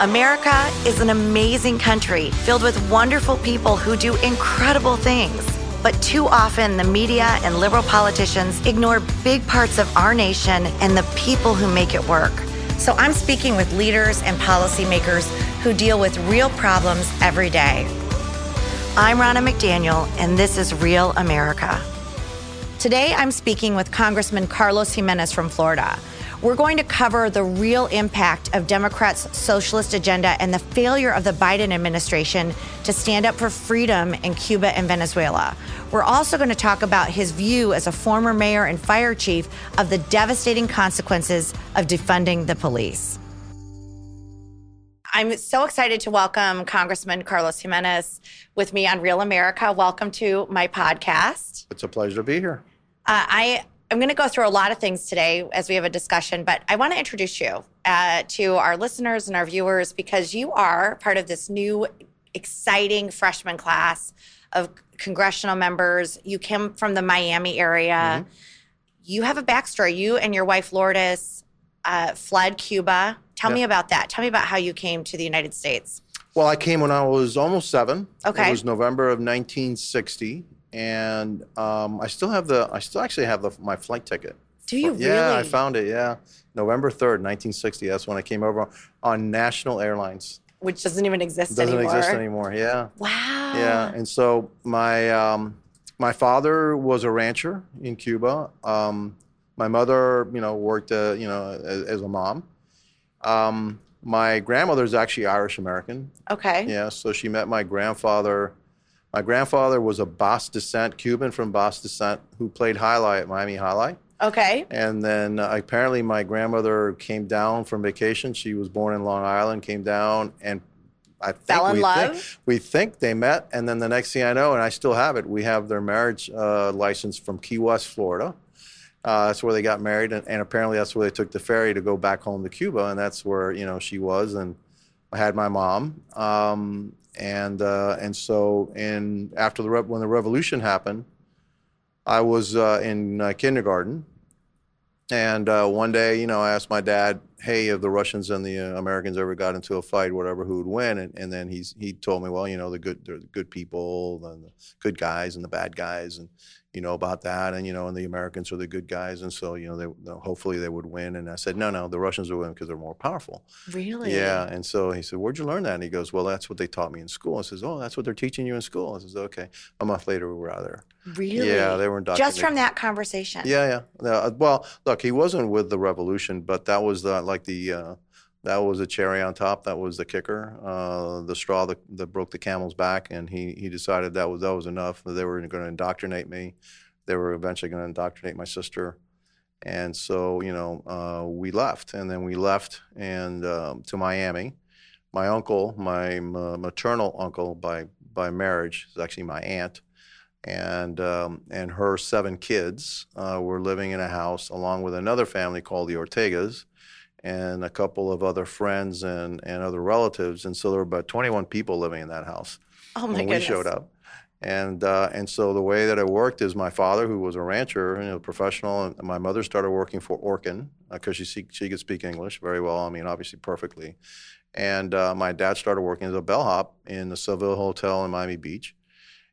America is an amazing country filled with wonderful people who do incredible things. But too often, the media and liberal politicians ignore big parts of our nation and the people who make it work. So I'm speaking with leaders and policymakers who deal with real problems every day. I'm Ronna McDaniel, and this is Real America. Today, I'm speaking with Congressman Carlos Gimenez from Florida. We're going to cover the real impact of Democrats' socialist agenda and the failure of the Biden administration to stand up for freedom in Cuba and Venezuela. We're also going to talk about his view as a former mayor and fire chief of the devastating consequences of defunding the police. I'm so excited to welcome Congressman Carlos Gimenez with me on Real America. Welcome to my podcast. It's a pleasure to be here. Uh, I I'm going to go through a lot of things today as we have a discussion, but I want to introduce you uh, to our listeners and our viewers because you are part of this new, exciting freshman class of congressional members. You came from the Miami area. Mm-hmm. You have a backstory. You and your wife, Lourdes, uh, fled Cuba. Tell me about that. Tell me about how you came to the United States. Well, I came when I was almost seven. Okay. It was November of 1960 and um, I still have the I still actually have the my flight ticket. Do you really? Yeah, I found it. Yeah, November third, nineteen sixty. That's when I came over on National Airlines, which doesn't even exist anymore. doesn't anymore. exist anymore. Yeah. Wow. Yeah, and so my um, my father was a rancher in Cuba. Um, my mother, you know, worked uh, you know as, as a mom. Um, my grandmother is actually Irish American. Okay. Yeah, so she met my grandfather my grandfather was a Basque descent, Cuban from Basque descent, who played alai at Miami Alai. Okay. And then uh, apparently my grandmother came down from vacation. She was born in Long Island, came down and I think Fell in we love? think we think they met, and then the next thing I know, and I still have it, we have their marriage uh, license from Key West, Florida. Uh, that's where they got married, and, and apparently that's where they took the ferry to go back home to Cuba, and that's where you know she was, and I had my mom, um, and uh, and so in after the when the revolution happened, I was uh, in uh, kindergarten, and uh, one day, you know, I asked my dad, "Hey, if the Russians and the uh, Americans ever got into a fight, whatever, who would win?" And, and then he's he told me, "Well, you know, the good the good people, and the good guys, and the bad guys, and you know about that, and you know, and the Americans are the good guys, and so you know, they hopefully they would win." And I said, "No, no, the Russians will win because they're more powerful." Really? Yeah. And so he said, "Where'd you learn that?" And he goes, "Well, that's what they taught me in school." I says, "Oh, that's what they're teaching you in school." I says, "Okay." A month later, we were out there. Really? Yeah, they were indoctrinated. Just from that conversation. Yeah, yeah. Uh, well, look, he wasn't with the revolution, but that was the, like the. Uh, that was a cherry on top. That was the kicker, uh, the straw that, that broke the camel's back, and he, he decided that was that was enough. They were going to indoctrinate me, they were eventually going to indoctrinate my sister. And so, you know, uh, we left. And then we left and um, to Miami. My uncle, my m- maternal uncle by, by marriage, is actually my aunt. And, um, and her seven kids uh, were living in a house along with another family called the Ortegas and a couple of other friends and, and other relatives. And so there were about 21 people living in that house Oh my when goodness. we showed up. And uh, and so the way that it worked is my father, who was a rancher, you know, professional, and my mother started working for Orkin because she she she could speak English very well. I mean, obviously perfectly. And uh, my dad started working as a bellhop in the Seville Hotel in Miami Beach.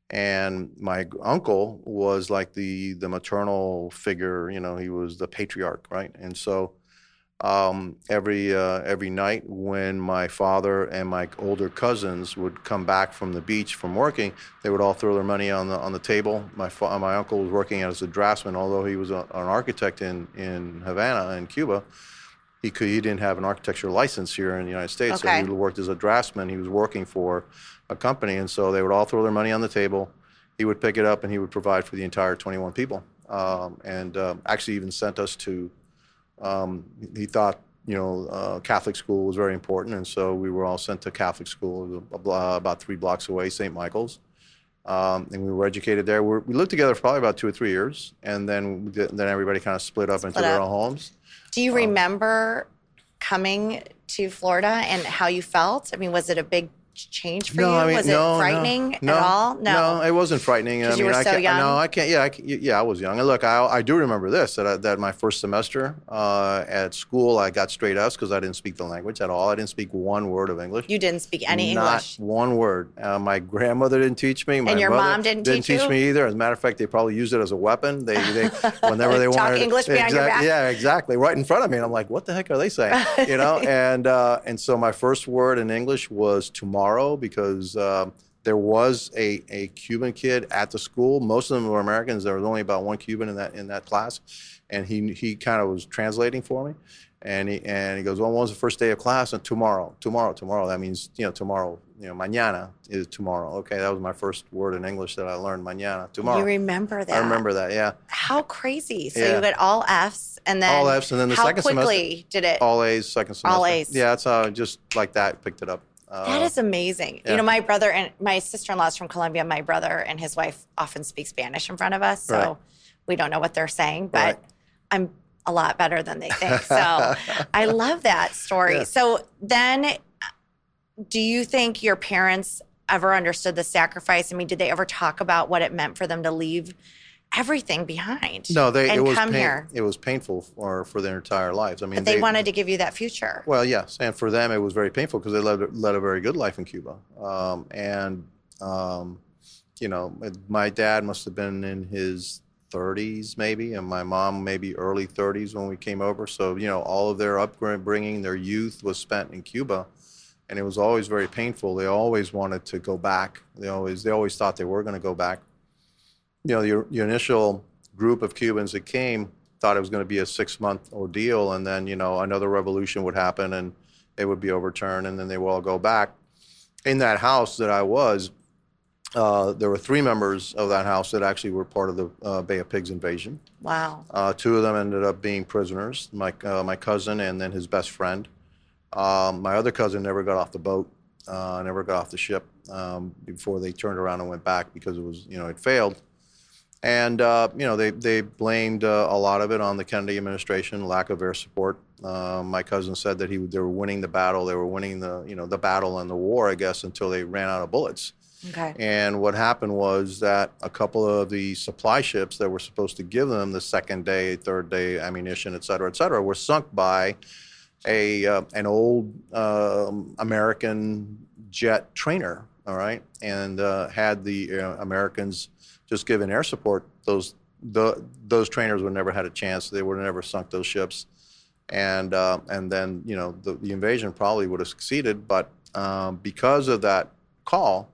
And my uncle was like the the maternal figure. You know, he was the patriarch, right? And so um, every uh, every night when my father and my older cousins would come back from the beach from working, they would all throw their money on the on the table. My fa- my uncle was working as a draftsman, although he was a, an architect in in Havana in Cuba. He could he didn't have an architecture license here in the United States, Okay. so he worked as a draftsman. He was working for a company, and so they would all throw their money on the table. He would pick it up and he would provide for the entire 21 people, um, and um, actually even sent us to um, he thought you know uh, Catholic school was very important, and so we were all sent to Catholic school uh, about three blocks away, St. Michael's, um, and we were educated there. We're, we lived together for probably about two or three years, and then then everybody kind of split up into Split their own homes. Do you remember coming to Florida and how you felt? I mean, was it a big change for you? was it frightening no, at all? No, it wasn't frightening. I mean, you were I so young. No, I can't. Yeah, I, yeah, I was young. And look, I, I do remember this that I, that my first semester uh, at school, I got straight F's because I didn't speak the language at all. I didn't speak one word of English. You didn't speak any Not English. Not one word. Uh, my grandmother didn't teach me. My and your mom didn't, didn't teach, teach me either. As a matter of fact, they probably used it as a weapon. They, they whenever they want to Talk wanted English behind your back. Yeah, exactly. Right in front of me, and I'm like, what the heck are they saying? You know, and uh, and so my first word in English was tomorrow because. Um, there was a, a Cuban kid at the school. Most of them were Americans. There was only about one Cuban in that in that class, and he he kind of was translating for me. And he and he goes, well, when was the first day of class? And tomorrow, tomorrow, tomorrow. That means you know tomorrow. You know, mañana is tomorrow. Okay, that was my first word in English that I learned. Mañana, tomorrow. You remember that? I remember that. Yeah. How crazy! So Yeah. you get all Fs, and then All Fs, and then the how second semester- quickly did it? All A's, second semester. All A's. Yeah, that's how I just like that picked it up. Uh, That is amazing. yeah. You know, my brother and my sister in law is from Colombia. My brother and his wife often speak Spanish in front of us. So Right. we don't know what they're saying, but Right. I'm a lot better than they think. So I love that story. Yeah. So then, do you think your parents ever understood the sacrifice? I mean, did they ever talk about what it meant for them to leave everything behind? no, they and it was come pain- here. It was painful for for their entire lives. I mean, But they, wanted to give you that future. Well, yes, and for them it was very painful because they led, led a very good life in Cuba, um, and um, you know, my dad must have been in his 30s maybe, and my mom maybe early 30s when we came over. So you know, all of their upbringing, their youth was spent in Cuba, and it was always very painful. They always wanted to go back. They always they always thought they were going to go back. You know, your, the initial group of Cubans that came thought it was going to be a six month ordeal, and then you know another revolution would happen and it would be overturned, and then they would all go back. In that house that I was, uh, there were three members of that house that actually were part of the uh, Bay of Pigs invasion. Wow. Uh, two of them ended up being prisoners. My uh, my cousin and then his best friend. Um, my other cousin never got off the boat, uh, never got off the ship um, before they turned around and went back because it was you know it failed. And uh, you know they they blamed uh, a lot of it on the Kennedy administration, lack of air support. Uh, my cousin said that he they were winning the battle, they were winning the you know the battle and the war, I guess, until they ran out of bullets. Okay. And what happened was that a couple of the supply ships that were supposed to give them the second day, third day ammunition, et cetera, et cetera, were sunk by a uh, an old um, American jet trainer. All right, and uh, had the uh, Americans just given air support, those the, those trainers would never had a chance. They would have never sunk those ships, and uh, and then you know the, the invasion probably would have succeeded. But um, because of that call,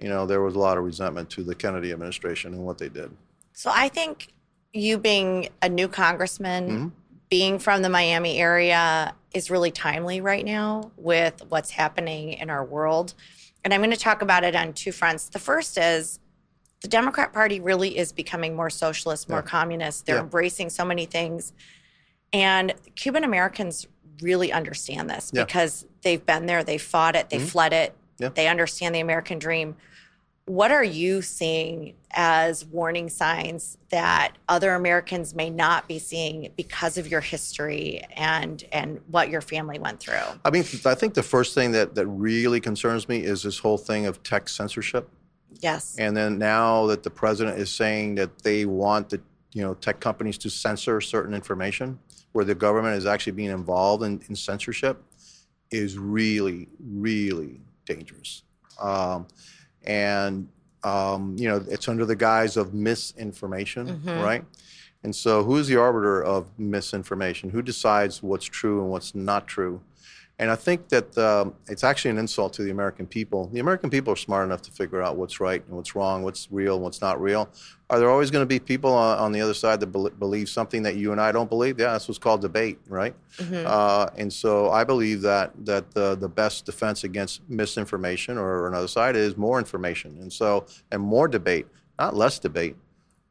you know there was a lot of resentment to the Kennedy administration and what they did. So I think you being a new congressman, Mhm. being from the Miami area is really timely right now with what's happening in our world. And I'm going to talk about it on two fronts. The first is the Democrat Party really is becoming more socialist, more Yeah. communist. They're Yeah. embracing so many things. And Cuban Americans really understand this Yeah. because they've been there, they fought it, they mm-hmm. fled it, they understand the American dream. What are you seeing as warning signs that other Americans may not be seeing because of your history and and what your family went through? I mean, I think the first thing that, that really concerns me is this whole thing of tech censorship. Yes. And then now that the president is saying that they want the you know tech companies to censor certain information, where the government is actually being involved in, in censorship, is really really dangerous. Um, and um, you know it's under the guise of misinformation, Mhm. right? And so, who's the arbiter of misinformation? Who decides what's true and what's not true? And I think that um, it's actually an insult to the American people. The American people are smart enough to figure out what's right and what's wrong, what's real, what's not real. Are there always going to be people on, on the other side that bel believe something that you and I don't believe? Yeah, that's what's called debate, right? Mhm. Uh, and so I believe that that the, the best defense against misinformation or another side is more information, and so and more debate, not less debate.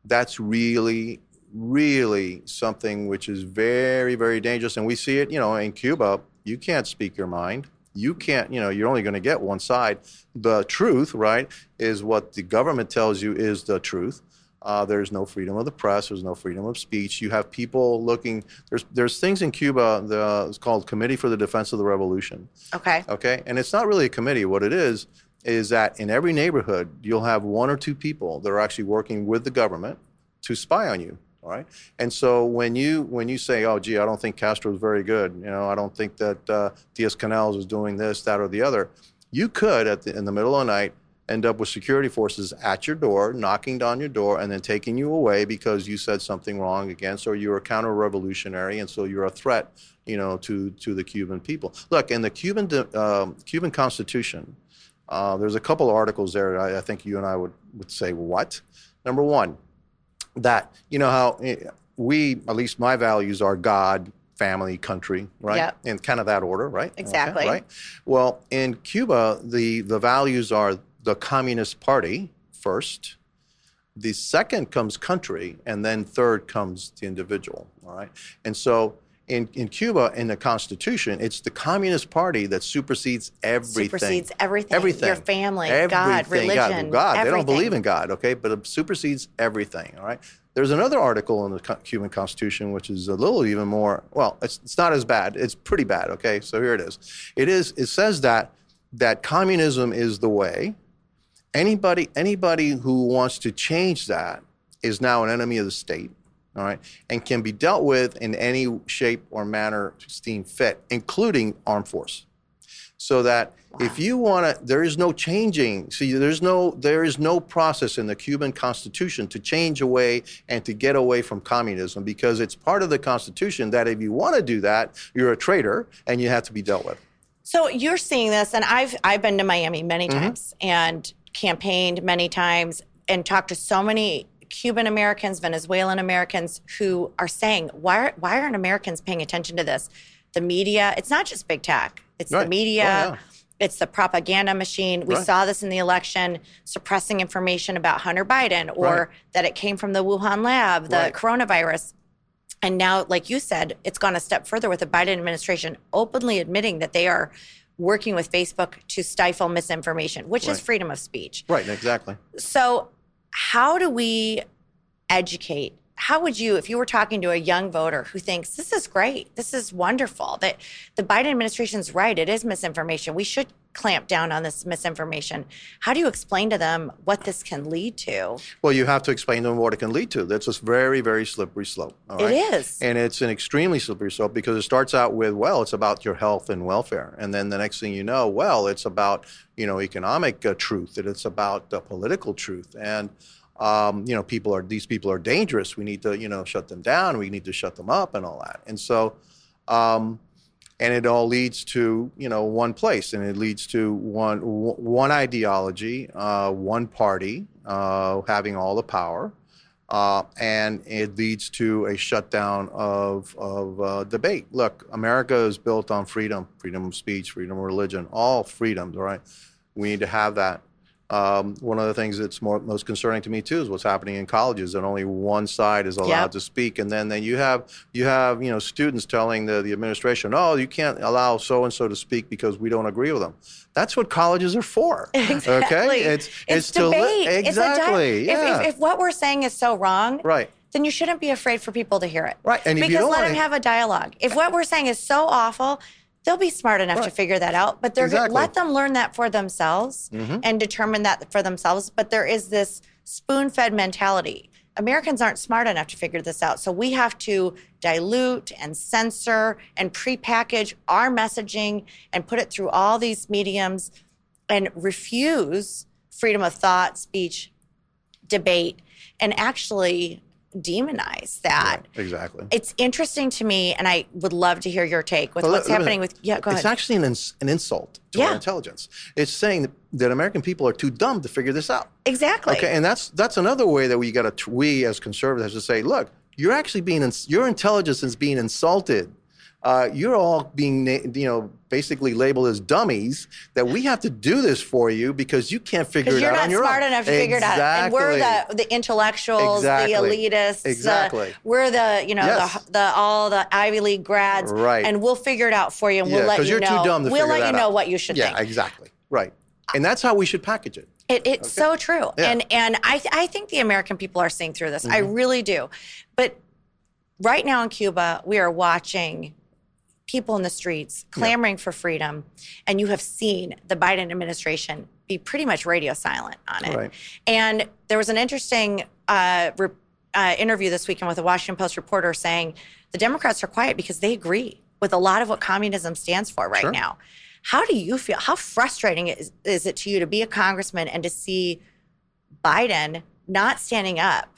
That's really, really something which is very, very dangerous, and we see it. You know, in Cuba, you can't speak your mind. You can't. You know, you're only going to get one side. The truth, right, is what the government tells you is the truth. Uh, there's no freedom of the press. There's no freedom of speech. You have people looking. There's there's things in Cuba. The, it's called Committee for the Defense of the Revolution. Okay. Okay, and it's not really a committee. What it is is that in every neighborhood you'll have one or two people that are actually working with the government to spy on you. All right, and so when you when you say, "Oh, gee, I don't think Castro is very good," you know, I don't think that uh, Diaz-Canel is doing this, that, or the other, you could at the, in the middle of the night end up with security forces at your door, knocking down your door, and then taking you away because you said something wrong against, or you're a counter-revolutionary, and so you're a threat, you know, to to the Cuban people. Look, in the Cuban um, Cuban Constitution, uh, there's a couple of articles there. I, I think you and I would would say what. Number one, that you know how eh, we at least my values are God, family, country, right? Yep. In kind of that order, right? Exactly. Okay, right. Well, in Cuba, the the values are the Communist Party first. The second comes country, and then third comes the individual. All right. And so in, in Cuba, in the Constitution, it's the Communist Party that supersedes everything. Supersedes everything. Everything. Your family, God, religion. God, God. They don't believe in God, okay? But it supersedes everything, all right? There's another article in the Co- Cuban Constitution which is a little even more, well, it's, it's not as bad. It's pretty bad, okay? So here it is. It is, it says that, that communism is the way. Anybody, anybody who wants to change that is now an enemy of the state all right, and can be dealt with in any shape or manner seen fit, including armed force. So that if you want to, there is no changing. See, there's no there is no process in the Cuban Constitution to change away and to get away from communism because it's part of the Constitution that if you want to do that, you're a traitor and you have to be dealt with. So you're seeing this, and I've I've been to Miami many Mm-hmm. times and campaigned many times and talked to so many Cuban Americans, Venezuelan Americans who are saying, why are, why aren't Americans paying attention to this? The media, it's not just big tech, it's the Right. Oh, media. yeah. It's the propaganda machine. We Right. saw this in the election, suppressing information about Hunter Biden or Right. that it came from the Wuhan lab, the Right. coronavirus. And now, like you said, it's gone a step further with the Biden administration openly admitting that they are working with Facebook to stifle misinformation, which is freedom of speech. Right, exactly. So, how do we educate? How would you, if you were talking to a young voter who thinks this is great, this is wonderful, that the Biden administration's right, it is misinformation, we should clamp down on this misinformation. How do you explain to them what this can lead to? Well, you have to explain to them what it can lead to. That's a very, very slippery slope. all It is. And it's an extremely slippery slope because it starts out with, well, it's about your health and welfare. And then the next thing you know, well, it's about, you know, economic uh, truth and it's about uh, political truth. And, um, you know, people are, these people are dangerous. We need to, you know, shut them down. We need to shut them up and all that. And so, um, and it all leads to you know one place and it leads to one one ideology uh, one party uh, having all the power uh, and it leads to a shutdown of, of uh, debate look america is built on freedom freedom of speech freedom of religion all freedoms right we need to have that um, one of the things that's more, most concerning to me too is what's happening in colleges that only one side is allowed Yep. to speak, and then, then you have you have you know students telling the, the administration, oh, you can't allow so and so to speak because we don't agree with them. That's what colleges are for. Exactly. Okay, it's it's, li- debate. It's a di- exactly if, yeah. if, if what we're saying is so wrong, right. then you shouldn't be afraid for people to hear it. Right, and if you because don't let them have a dialogue. If what we're saying is so awful, they'll be smart enough to figure that out. But they're Exactly. Mm-hmm. let them learn that for themselves and determine that for themselves. But there is this spoon-fed mentality. Americans aren't smart enough to figure this out. So we have to dilute and censor and prepackage our messaging and put it through all these mediums and refuse freedom of thought, speech, debate, and actually demonize that. Right, exactly. It's interesting to me, and I would love to hear your take with Well, what's let- let me- happening with. Yeah, go ahead. It's actually an, ins- an insult to Yeah. our intelligence. It's saying that, that American people are too dumb to figure this out. exactly. Okay, and that's that's another way that we got to we as conservatives have to say, look, you're actually being ins- your intelligence is being insulted. Uh, you're all being na- you know basically labeled as dummies. That we have to do this for you because you can't figure it out on Because it you're not smart enough to figure it out, and we're the the intellectuals, Exactly. the elitists. Exactly. we're the you know Yes. the, the all the Ivy League grads, Right. And we'll figure it out for you, and yeah, we'll let you know. too dumb to we'll let you know out. what you should yeah, think. exactly. Right, and that's how we should package it. It, it's so true, Yeah. and and I I think the American people are seeing through this. I Mm-hmm. really do, but right now in Cuba, we are watching people in the streets clamoring for freedom, and you have seen the Biden administration be pretty much radio silent on it. Right. And there was an interesting uh, re- uh, interview this weekend with a Washington Post reporter saying the Democrats are quiet because they agree with a lot of what communism stands for right Sure. now. How do you feel? How frustrating is, is it to you to be a congressman and to see Biden not standing up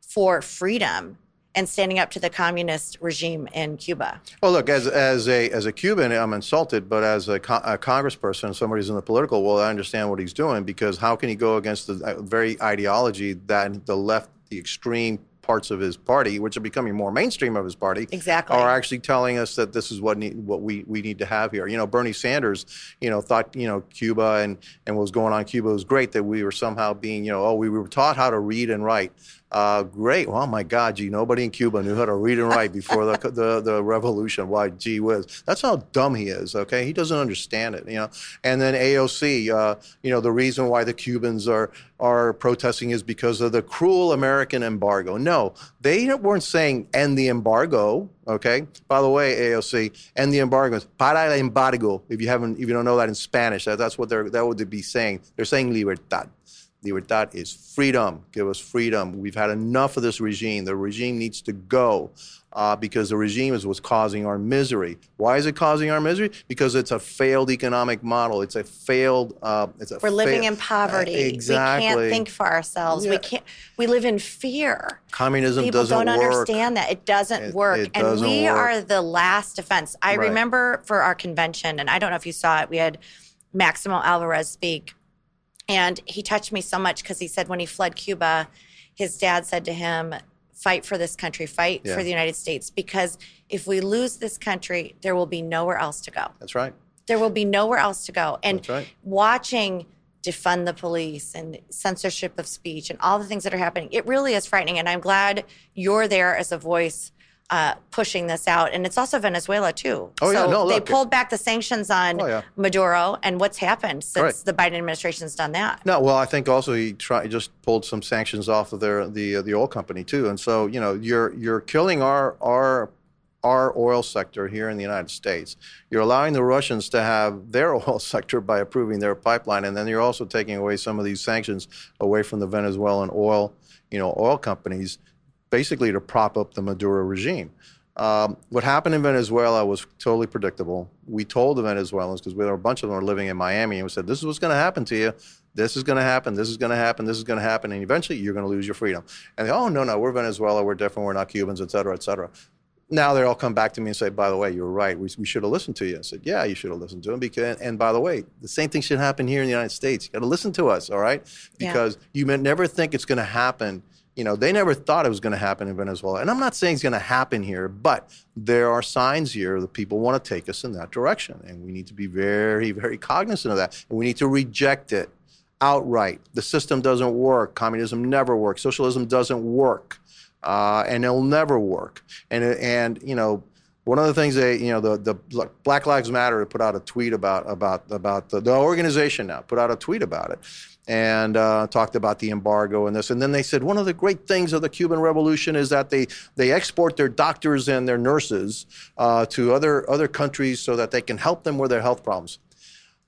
for freedom and standing up to the communist regime in Cuba? Well, look, as as a as a Cuban, I'm insulted, but as a, co- a congressperson, somebody who's in the political world, I understand what he's doing because how can he go against the uh, very ideology that the left, the extreme parts of his party, which are becoming more mainstream of his party, Exactly. are actually telling us that this is what need, what we, we need to have here. You know, Bernie Sanders, you know, thought you know Cuba and and what was going on in Cuba was great that we were somehow being you know oh we were taught how to read and write. Uh, great. Well, my God, gee, nobody in Cuba knew how to read and write before the, the the revolution. Why, gee whiz. That's how dumb he is. Okay, he doesn't understand it. You know. And then AOC, uh, you know, the reason why the Cubans are are protesting is because of the cruel American embargo. No, they weren't saying end the embargo. Okay. By the way, AOC, end the embargo. Para el embargo. If you haven't, if you don't know that in Spanish, that, that's what they're that would be saying. They're saying libertad. Libertad is freedom. Give us freedom. We've had enough of this regime. The regime needs to go uh, because the regime is what's causing our misery. Why is it causing our misery? Because it's a failed economic model. It's a failed. Uh, it's a We're living fail- in poverty. exactly. We can't think for ourselves. We can't. We live in fear. Communism People doesn't work. We don't work. understand that it doesn't It- work, it and doesn't we work. are the last defense. I Right. remember for our convention, and I don't know if you saw it. We had Maximo Alvarez speak, and he touched me so much because he said when he fled Cuba, his dad said to him, "Fight for this country. Fight Yeah. for the United States, because if we lose this country, there will be nowhere else to go." That's right. there will be nowhere else to go. And That's right. watching defund the police and censorship of speech and all the things that are happening, it really is frightening. And I'm glad you're there as a voice uh, pushing this out. And it's also Venezuela too. Oh, yeah. so No, they look. pulled back the sanctions on Oh, yeah. Maduro, and what's happened since Right. the Biden administration's done that? No, well, I think also he just pulled some sanctions off of their the uh, the oil company too, and so you know you're you're killing our our our oil sector here in the United States. You're allowing the Russians to have their oil sector by approving their pipeline, and then you're also taking away some of these sanctions away from the Venezuelan oil you know oil companies, basically to prop up the Maduro regime. Um, what happened in Venezuela was totally predictable. We told the Venezuelans because we were a bunch of them were living in Miami, and we said, "This is what's going to happen to you. This is going to happen. This is going to happen. This is going to happen, and eventually you're going to lose your freedom." And they, "Oh no, no, we're Venezuela. We're different. We're not Cubans, et cetera, et cetera." Now they all come back to me and say, "By the way, you're right. We, we should have listened to you." I said, "Yeah, you should have listened to him." Because, and by the way, the same thing should happen here in the United States. You got to listen to us, all right? Yeah. Because you may never think it's going to happen. You know, they never thought it was going to happen in Venezuela. And I'm not saying it's going to happen here, but there are signs here that people want to take us in that direction. And we need to be very, very cognizant of that. And we need to reject it outright. The system doesn't work. Communism never works. Socialism doesn't work. Uh, and it'll never work. And, and, you know, one of the things they, you know, the, the Black Lives Matter put out a tweet about about about the, the organization now put out a tweet about it, and uh, talked about the embargo and this, and then they said one of the great things of the Cuban Revolution is that they they export their doctors and their nurses uh, to other other countries so that they can help them with their health problems.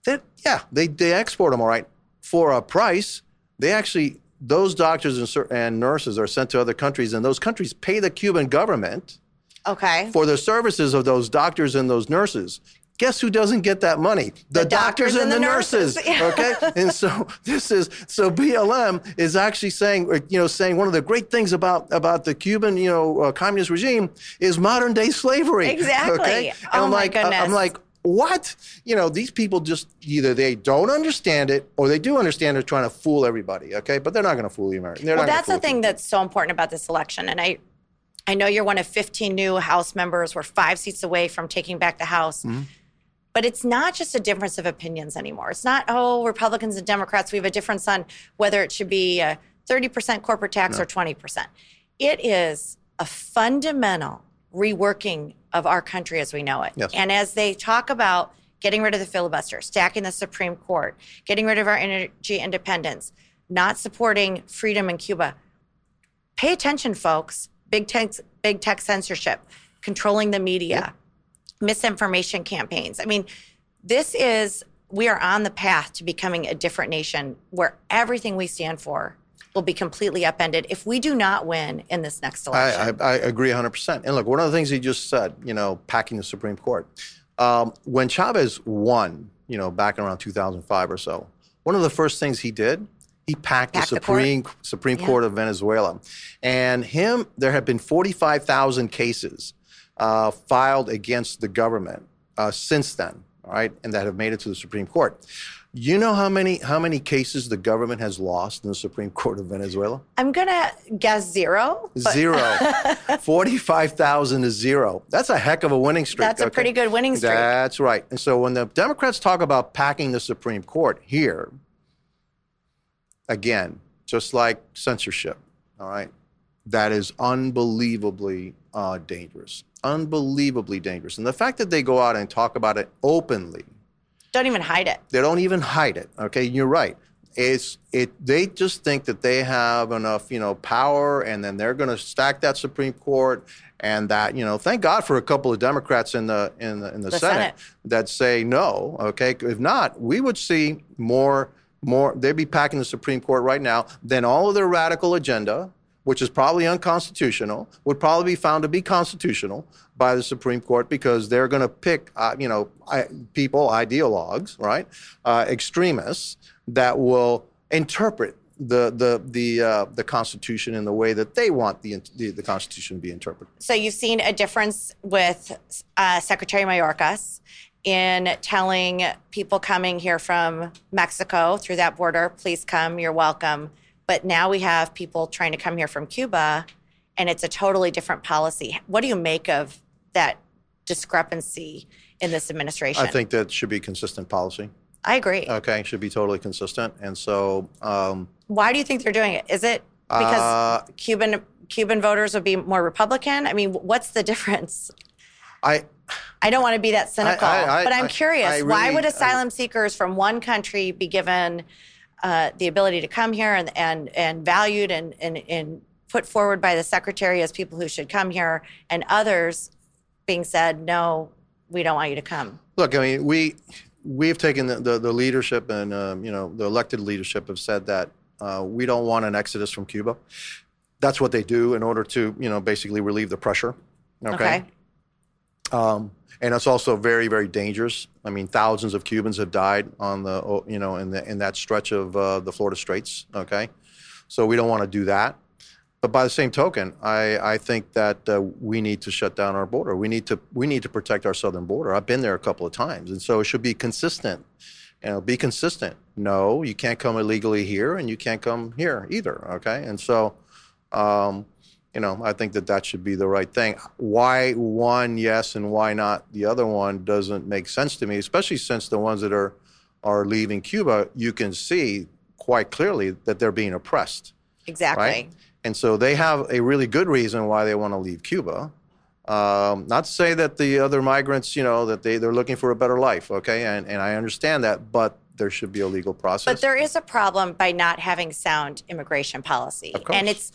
That yeah, they they export them all right for a price. They actually those doctors and, and nurses are sent to other countries, and those countries pay the Cuban government Okay. for the services of those doctors and those nurses. Guess who doesn't get that money? The, doctors, and the, nurses. okay, and so this is so BLM is actually saying, you know, saying one of the great things about about the Cuban, you know, uh, communist regime is modern day slavery. Exactly. Okay, and Oh I'm my like, goodness. I'm like. What? You know, these people just either they don't understand it or they do understand they're trying to fool everybody. Okay, but they're not going to fool the American. They're Well, that's the thing that's so important about this election. And I, I know you're one of 15 new House members. We're five seats away from taking back the House. Mm-hmm. But it's not just a difference of opinions anymore. It's not, oh, Republicans and Democrats, we have a difference on whether it should be a 30% corporate tax or 20%. It is a fundamental reworking of our country as we know it. Yes. And as they talk about getting rid of the filibuster, stacking the Supreme Court, getting rid of our energy independence, not supporting freedom in Cuba. Pay attention, folks. Big tech, big tech censorship, controlling the media, misinformation campaigns. I mean, this is we are on the path to becoming a different nation where everything we stand for will be completely upended if we do not win in this next election. I, I, I agree 100%. And look, one of the things he just said, you know, packing the Supreme Court. Um, when Chavez won, you know, back around 2005 or so, one of the first things he did, he packed, Packed the the court? Supreme Supreme Yeah. Court of Venezuela, and him. There have been 45,000 cases uh, filed against the government uh, since then. All right, and that have made it to the Supreme Court. You know how many how many cases the government has lost in the Supreme Court of Venezuela? I'm gonna guess zero. but Zero. 45,000 is zero. That's a heck of a winning streak. That's a pretty good winning streak. That's right. And so when the Democrats talk about packing the Supreme Court here, again, just like censorship, all right, that is unbelievably uh, dangerous. Unbelievably dangerous. And the fact that they go out and talk about it openly, Don't even hide it. they don't even hide it. Okay, you're right. It's it. They just think that they have enough, you know, power, and then they're going to stack that Supreme Court, and that you know, thank God for a couple of Democrats in the in the in the, The Senate, Senate. that say no. Okay, if not, we would see more more. They'd be packing the Supreme Court right now. Then all of their radical agenda, which is probably unconstitutional, would probably be found to be constitutional by the Supreme Court because they're going to pick, uh, you know, I, people, ideologues, right, uh, extremists that will interpret the the the uh, the Constitution in the way that they want the, the the Constitution to be interpreted. So you've seen a difference with uh, Secretary Mayorkas in telling people coming here from Mexico through that border, please come, you're welcome. But now we have people trying to come here from Cuba, and it's a totally different policy. What do you make of that discrepancy in this administration? I think that should be consistent policy. I agree. Okay, should be totally consistent, and so. Um, Why do you think they're doing it? Is it because Uh, Cuban Cuban voters would be more Republican? I mean, what's the difference? I I don't want to be that cynical, I- but I'm I- curious. I why really- would I- asylum seekers from one country be given uh, the ability to come here and and, and valued and, and and put forward by the secretary as people who should come here, and others being said, no, we don't want you to come? Look, I mean, we we've taken the, the, the leadership and um, you know the elected leadership have said that uh, we don't want an exodus from Cuba. That's what they do in order to you know basically relieve the pressure. Okay. Um, and it's also very very dangerous. I mean, thousands of Cubans have died on the you know in the in that stretch of uh, the Florida Straits. Okay, so we don't want to do that. But by the same token, I, I think that uh, we need to shut down our border. We need to we need to protect our southern border. I've been there a couple of times, and so it should be consistent. You know, be consistent. No, you can't come illegally here, and you can't come here either. Okay, and so, um, you know, I think that that should be the right thing. Why one yes and why not the other one doesn't make sense to me, especially since the ones that are are leaving Cuba, you can see quite clearly that they're being oppressed Exactly. right? And so they have a really good reason why they want to leave Cuba. Um, not to say that the other migrants, you know, that they, they're looking for a better life, okay? And, and I understand that, but there should be a legal process. But there is a problem by not having sound immigration policy. Of course. And it's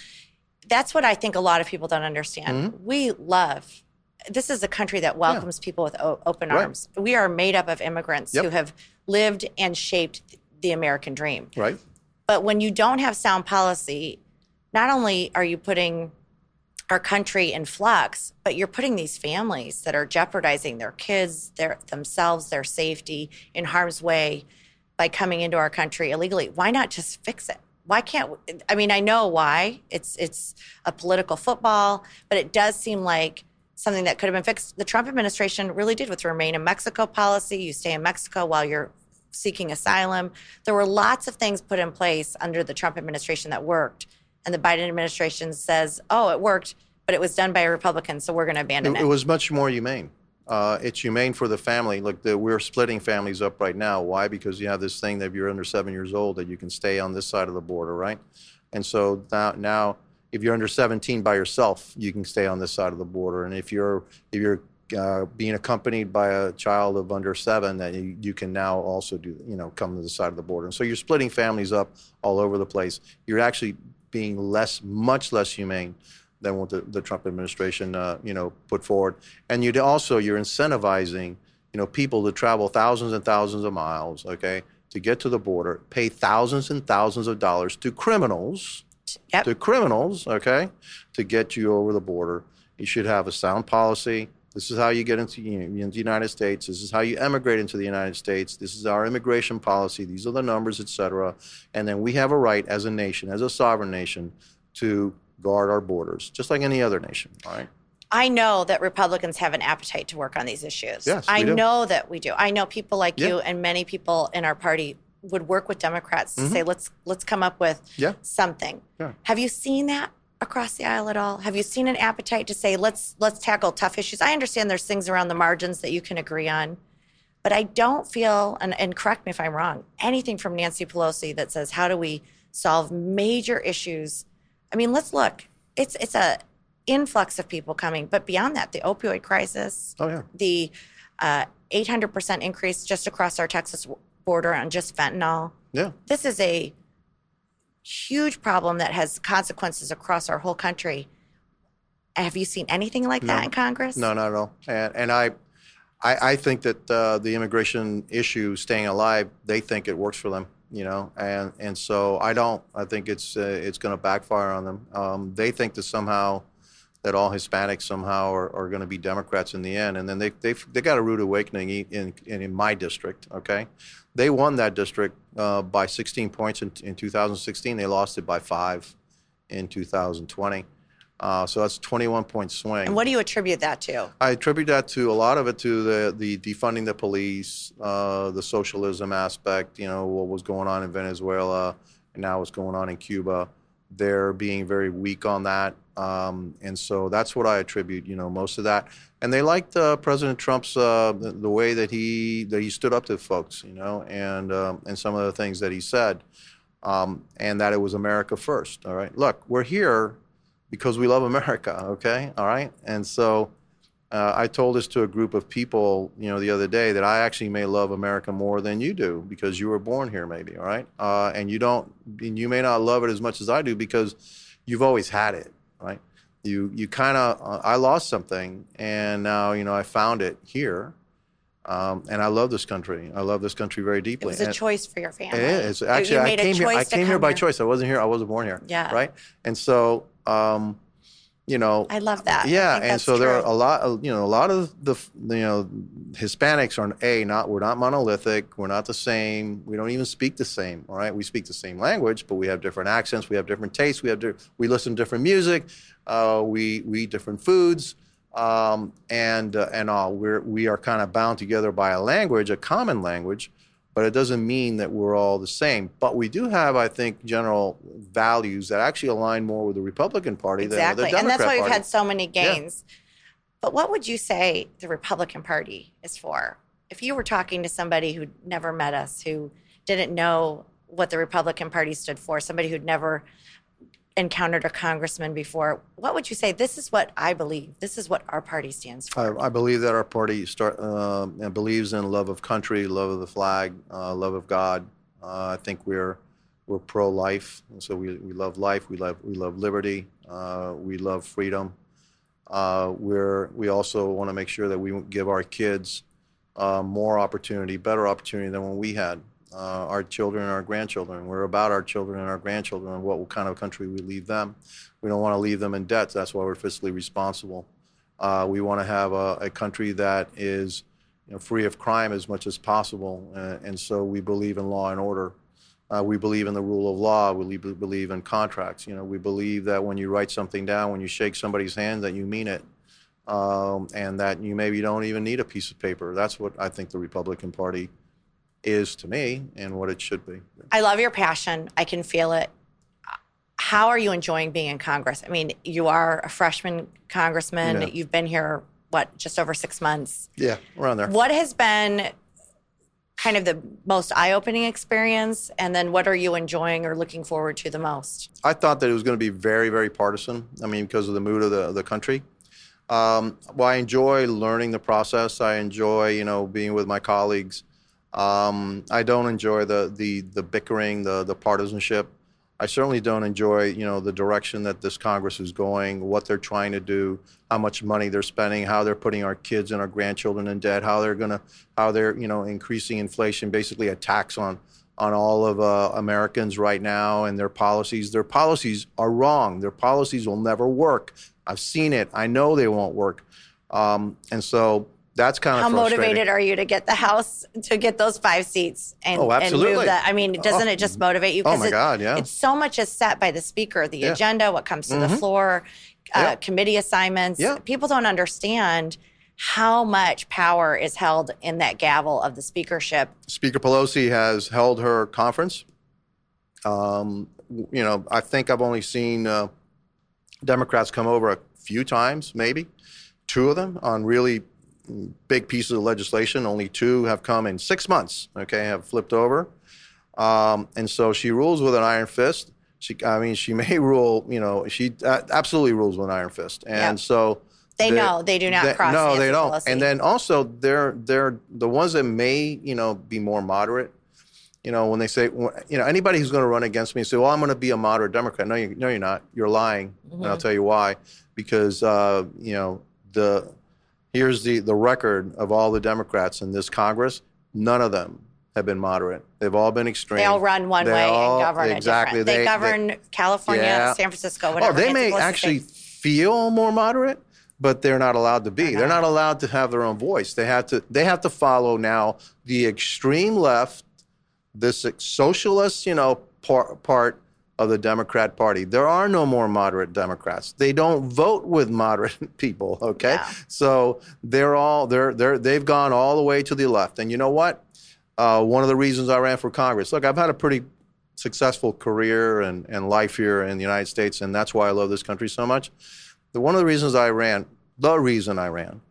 that's what I think a lot of people don't understand. Mm-hmm. We love this is a country that welcomes people with o- open Right. arms. We are made up of immigrants Yep. who have lived and shaped the American dream. right? But when you don't have sound policy, not only are you putting our country in flux, but you're putting these families that are jeopardizing their kids, their themselves, their safety in harm's way by coming into our country illegally. Why not just fix it? Why can't I mean I know why. It's it's a political football, but it does seem like something that could have been fixed. The Trump administration really did with the remain in Mexico policy. You stay in Mexico while you're seeking asylum. There were lots of things put in place under the Trump administration that worked. And the Biden administration says, oh, it worked, but it was done by a Republican, so we're going to abandon It, it. it was much more humane. Uh, it's humane for the family. Look, the, we're splitting families up right now. Why? Because you have this thing that if you're under seven years old, that you can stay on this side of the border, right? And so now, now if you're under 17 by yourself, you can stay on this side of the border. And if you're if you're uh, being accompanied by a child of under seven, that you, you can now also do, you know, come to the side of the border. And so you're splitting families up all over the place. You're actually being less, much less humane than what the, the Trump administration, uh, you know, put forward. And you also you're incentivizing, you know, people to travel thousands and thousands of miles, okay, to get to the border, pay thousands and thousands of dollars to criminals, Yep. to criminals, okay, to get you over the border. You should have a sound policy. This is how you get into, you know, into the United States. This is how you emigrate into the United States. This is our immigration policy. These are the numbers, et cetera. And then we have a right as a nation, as a sovereign nation, to guard our borders, just like any other nation. All right. I know that Republicans have an appetite to work on these issues. Yes, I do. know that we do. I know people like Yeah. you and many people in our party would work with Democrats to say let's let's come up with Mm-hmm. Yeah. something. Yeah. Have you seen that across the aisle at all? Have you seen an appetite to say let's let's tackle tough issues? I understand there's things around the margins that you can agree on. But I don't feel, and, and correct me if I'm wrong, anything from Nancy Pelosi that says how do we solve major issues. I mean, let's look. It's it's a influx of people coming, but beyond that, the opioid crisis, Oh yeah. the uh, 800% increase just across our Texas border on just fentanyl. Yeah. This is a huge problem that has consequences across our whole country. Have you seen anything like that in Congress? No, not at all. And, and I, I, I think that uh, the immigration issue, staying alive, they think it works for them. You know, and and so I don't. I think it's uh, it's going to backfire on them. Um, they think that somehow that all Hispanics somehow are, are going to be Democrats in the end, and then they they they got a rude awakening in in, in my district. Okay, they won that district uh, by 16 points in, in 2016. They lost it by five in 2020. Uh, so that's 21 point swing. And what do you attribute that to? I attribute that to a lot of it to the the defunding the police, uh, the socialism aspect. You know what was going on in Venezuela, and now what's going on in Cuba. They're being very weak on that, um, and so that's what I attribute. You know most of that, and they liked uh, President Trump's uh, the, the way that he that he stood up to folks. You know, and um, and some of the things that he said, um, and that it was America first. All right, look, we're here because we love America, okay? All right? And so uh, I told this to a group of people, you know, the other day that I actually may love America more than you do because you were born here, maybe, all right? Uh, and you don't, and you may not love it as much as I do because you've always had it, right? You, you kind of, uh, I lost something and now, you know, I found it here. Um, and I love this country. I love this country very deeply. It was a And- choice for your family. it is actually. you I came here. I came here by choice. I wasn't here. I wasn't born here. Yeah. Right. And so, um, you know, I love that. Yeah, and so there are a lot of you know a lot of the you know Hispanics are a not we're not monolithic. We're not the same. We don't even speak the same. All right, we speak the same language, but we have different accents. We have different tastes. We have di- we listen to different music. Uh, we we eat different foods. Um, and uh, and all we're we are kind of bound together by a language, a common language, but it doesn't mean that we're all the same. But we do have, I think, general values that actually align more with the Republican Party than Exactly. with the And that's why we've Party. had so many gains. But what would you say the Republican Party is for? If you were talking to somebody who'd never met us, who didn't know what the Republican Party stood for, somebody who'd never encountered a congressman before, what would you say? This is what I believe. This is what our party stands for. I, I believe that our party start, uh, believes in love of country, love of the flag, uh, love of God. Uh, I think we're we're pro-life, and so we, we love life. We love we love liberty. Uh, we love freedom. Uh, we're we also want to make sure that we give our kids uh, more opportunity, better opportunity than when we had. Uh, our children and our grandchildren. We're about our children and our grandchildren and what kind of country we leave them. We don't want to leave them in debt. That's why we're fiscally responsible. Uh, we want to have a, a country that is you know, free of crime as much as possible. Uh, and so we believe in law and order. Uh, we believe in the rule of law. We believe in contracts. You know, we believe that when you write something down, when you shake somebody's hand, that you mean it, um, and that you maybe don't even need a piece of paper. That's what I think the Republican Party is to me, and what it should be. I love your passion. I can feel it. How are you enjoying being in Congress? I mean, you are a freshman congressman. Yeah. You've been here, what, just over six months? Yeah, around there. What has been kind of the most eye opening experience? And then what are you enjoying or looking forward to the most? I thought that it was going to be very, very partisan. I mean, because of the mood of the, of the country. Um, well, I enjoy learning the process. I enjoy, you know, being with my colleagues. Um, I don't enjoy the the the bickering, the the partisanship. I certainly don't enjoy, you know, the direction that this Congress is going, what they're trying to do, how much money they're spending, how they're putting our kids and our grandchildren in debt, how they're gonna, how they're, you know, increasing inflation, basically a tax on on all of uh, Americans right now and their policies. Their policies are wrong. Their policies will never work. I've seen it. I know they won't work. Um, and so that's kind of How motivated are you to get the House to get those five seats and, Oh, and move that? I mean, doesn't Oh. it just motivate you? Oh my it- God, yeah. It's so much is set by the speaker, the Yeah. Mm-hmm. agenda, what comes to the floor, uh, Yeah. committee assignments. Yeah. People don't understand how much power is held in that gavel of the speakership. Speaker Pelosi has held her conference. Um, you know, I think I've only seen uh, Democrats come over a few times, maybe two of them on really big pieces of legislation. Only two have come in six months. Okay, have flipped over, um, and so she rules with an iron fist. She, I mean, she may rule. You know, she uh, absolutely rules with an iron fist, and Yep. so. They the- know they do not the- cross No, they don't. And then also, they're they're the ones that may you know be more moderate. You know, when they say, you know, anybody who's going to run against me and say, "Well, I'm going to be a moderate Democrat," no, you, no, you're not. You're lying, and Mm-hmm. I'll tell you why. Because uh, you know the here's the the record of all the Democrats in this Congress. None of them have been moderate. They've all been extreme. They all run one They way all- and govern exactly. different. They, govern California, Yeah. San Francisco, oh, whatever. Oh, they may actually feel more moderate, but they're not allowed to be. They're not. allowed to have their own voice. They have to. They have to follow now the extreme left, this socialist, you know, par- part of the Democrat Party. There are no more moderate Democrats. They don't vote with moderate people. Okay, Yeah. so they're all they're they're they've gone all the way to the left. And you know what? Uh, one of the reasons I ran for Congress. Look, I've had a pretty successful career and, and life here in the United States, and that's why I love this country so much. The, one of the reasons I ran, the reason I ran,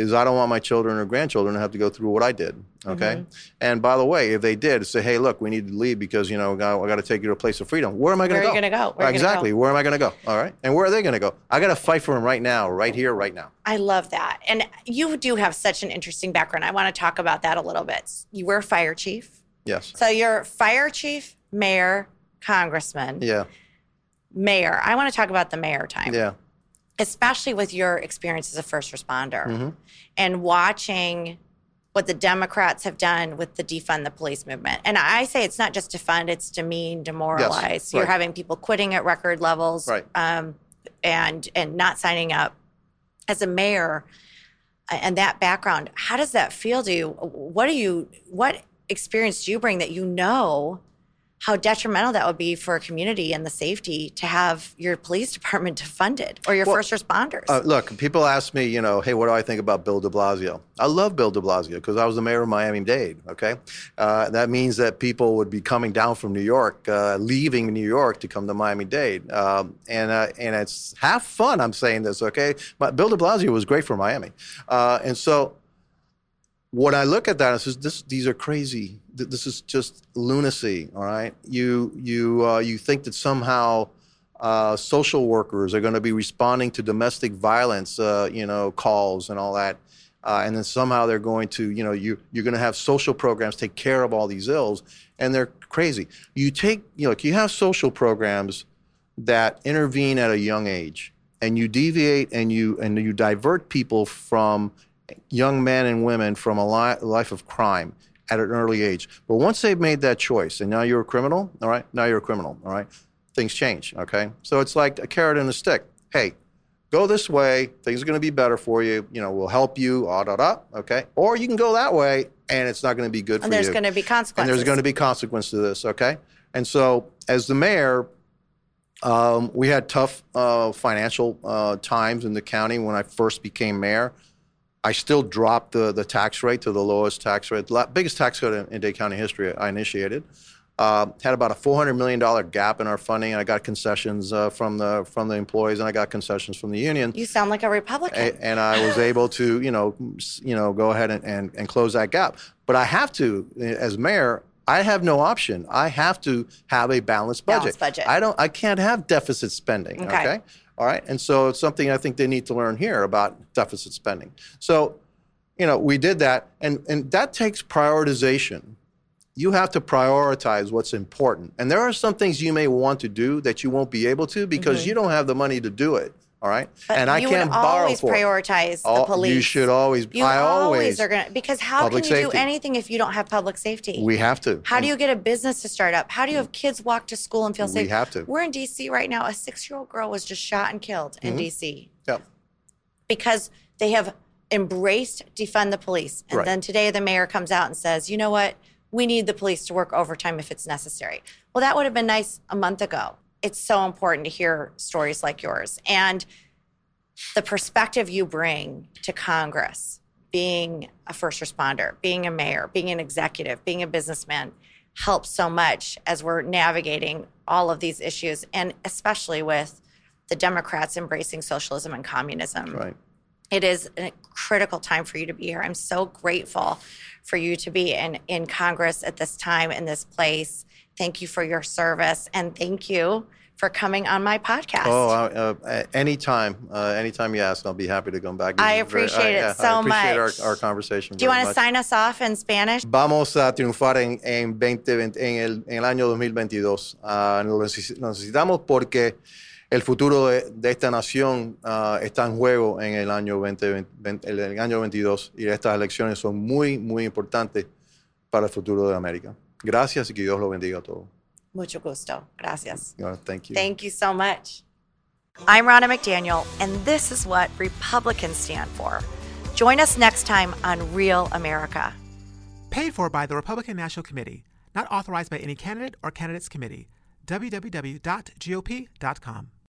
is I don't want my children or grandchildren to have to go through what I did. Okay. Mm-hmm. And by the way, if they did say, "Hey, look, we need to leave because you know I got to take you to a place of freedom," where am I going to go? gonna go? Where are you gonna exactly. go? Where am I going to go? All right. And where are they going to go? I got to fight for them right now, right here, right now. I love that. And you do have such an interesting background. I want to talk about that a little bit. You were a fire chief. Yes. So you're fire chief, mayor, congressman, Yeah. mayor. I want to talk about the mayor time, Yeah. Especially with your experience as a first responder Mm-hmm. and watching what the Democrats have done with the defund the police movement. And I say it's not just defund, it's demean, demoralize. You're right. having people quitting at record levels Right. um, and and not signing up. As a mayor uh, and that background, how does that feel to you? What do you what experience do you bring that you know how detrimental that would be for a community and the safety to have your police department defunded or your Well, first responders? Uh, look, people ask me, you know, hey, what do I think about Bill de Blasio? I love Bill de Blasio because I was the mayor of Miami Dade, okay? Uh, that means that people would be coming down from New York, uh, leaving New York to come to Miami Dade. Um, and, uh, and it's half fun, I'm saying this, okay? But Bill de Blasio was great for Miami. Uh, and so what I look at that is this, these are crazy. This is just lunacy. All right, you you uh, you think that somehow uh, social workers are going to be responding to domestic violence, uh, you know, calls and all that, uh, and then somehow they're going to, you know, you you're going to have social programs take care of all these ills, and they're crazy. You take, you know, you have social programs that intervene at a young age and you deviate and you and you divert people from young men and women from a li- life of crime at an early age. But once they've made that choice and now you're a criminal all right? Now you're a criminal all right? Things change okay? So it's like a carrot and a stick. Hey go this way things are going to be better for you you know we'll help you ah, da, da, okay? Or you can go that way and it's not going to be good and for you. And there's going to be consequences. and there's going to be consequence to this okay? And so as the mayor um, we had tough uh, financial uh, times in the county when i first became mayor i still dropped the, the tax rate to the lowest tax rate biggest tax cut in, in dade county history i initiated uh, had about a $400 million gap in our funding and i got concessions uh, from the from the employees and i got concessions from the union you sound like a Republican. a- and I was able to, you know, you know, go ahead and, and, and close that gap. But I have to, as mayor, I have no option. I have to have a balanced budget. Balanced budget. I don't. I can't have deficit spending. Okay. Okay. All right. And so it's something I think they need to learn here about deficit spending. So, you know, we did that, and, and that takes prioritization. You have to prioritize what's important. And there are some things you may want to do that you won't be able to because mm-hmm. you don't have the money to do it. All right. But and I can't borrow always for it. prioritize the police. You should always. You I always, always are going to, because how can you safety. do anything if you don't have public safety? We have to. How do you get a business to start up? How do you have kids walk to school and feel safe? We have to. We're in DC right now. A six year old girl was just shot and killed in Mm-hmm. DC Yeah. because they have embraced defund the police. And Right. then today the mayor comes out and says, you know what? We need the police to work overtime if it's necessary. Well, that would have been nice a month ago. It's so important to hear stories like yours. And the perspective you bring to Congress, being a first responder, being a mayor, being an executive, being a businessman, helps so much as we're navigating all of these issues, and especially with the Democrats embracing socialism and communism. Right. It is a critical time for you to be here. I'm so grateful for you to be in, in Congress at this time, in this place. Thank you for your service, and thank you for coming on my podcast. Oh, uh, anytime, uh, anytime you ask, I'll be happy to come back. I very- appreciate it yeah, so I appreciate much. Our, our conversation. Do you want to sign us off in Spanish? Vamos a triunfar en, en, 2020 en, el, en el año 2022. Ah, lo necesitamos porque el futuro de, de esta nación ah, está en juego en el año 2020, en el año 22 y estas elecciones son muy, muy importantes para el futuro de América. Gracias y que Dios lo bendiga a todos. Mucho gusto. Gracias. Uh, thank you. Thank you so much. I'm Ronna McDaniel, and this is what Republicans stand for. Join us next time on Real America. Paid for by the Republican National Committee. Not authorized by any candidate or candidates committee. www.gop.com.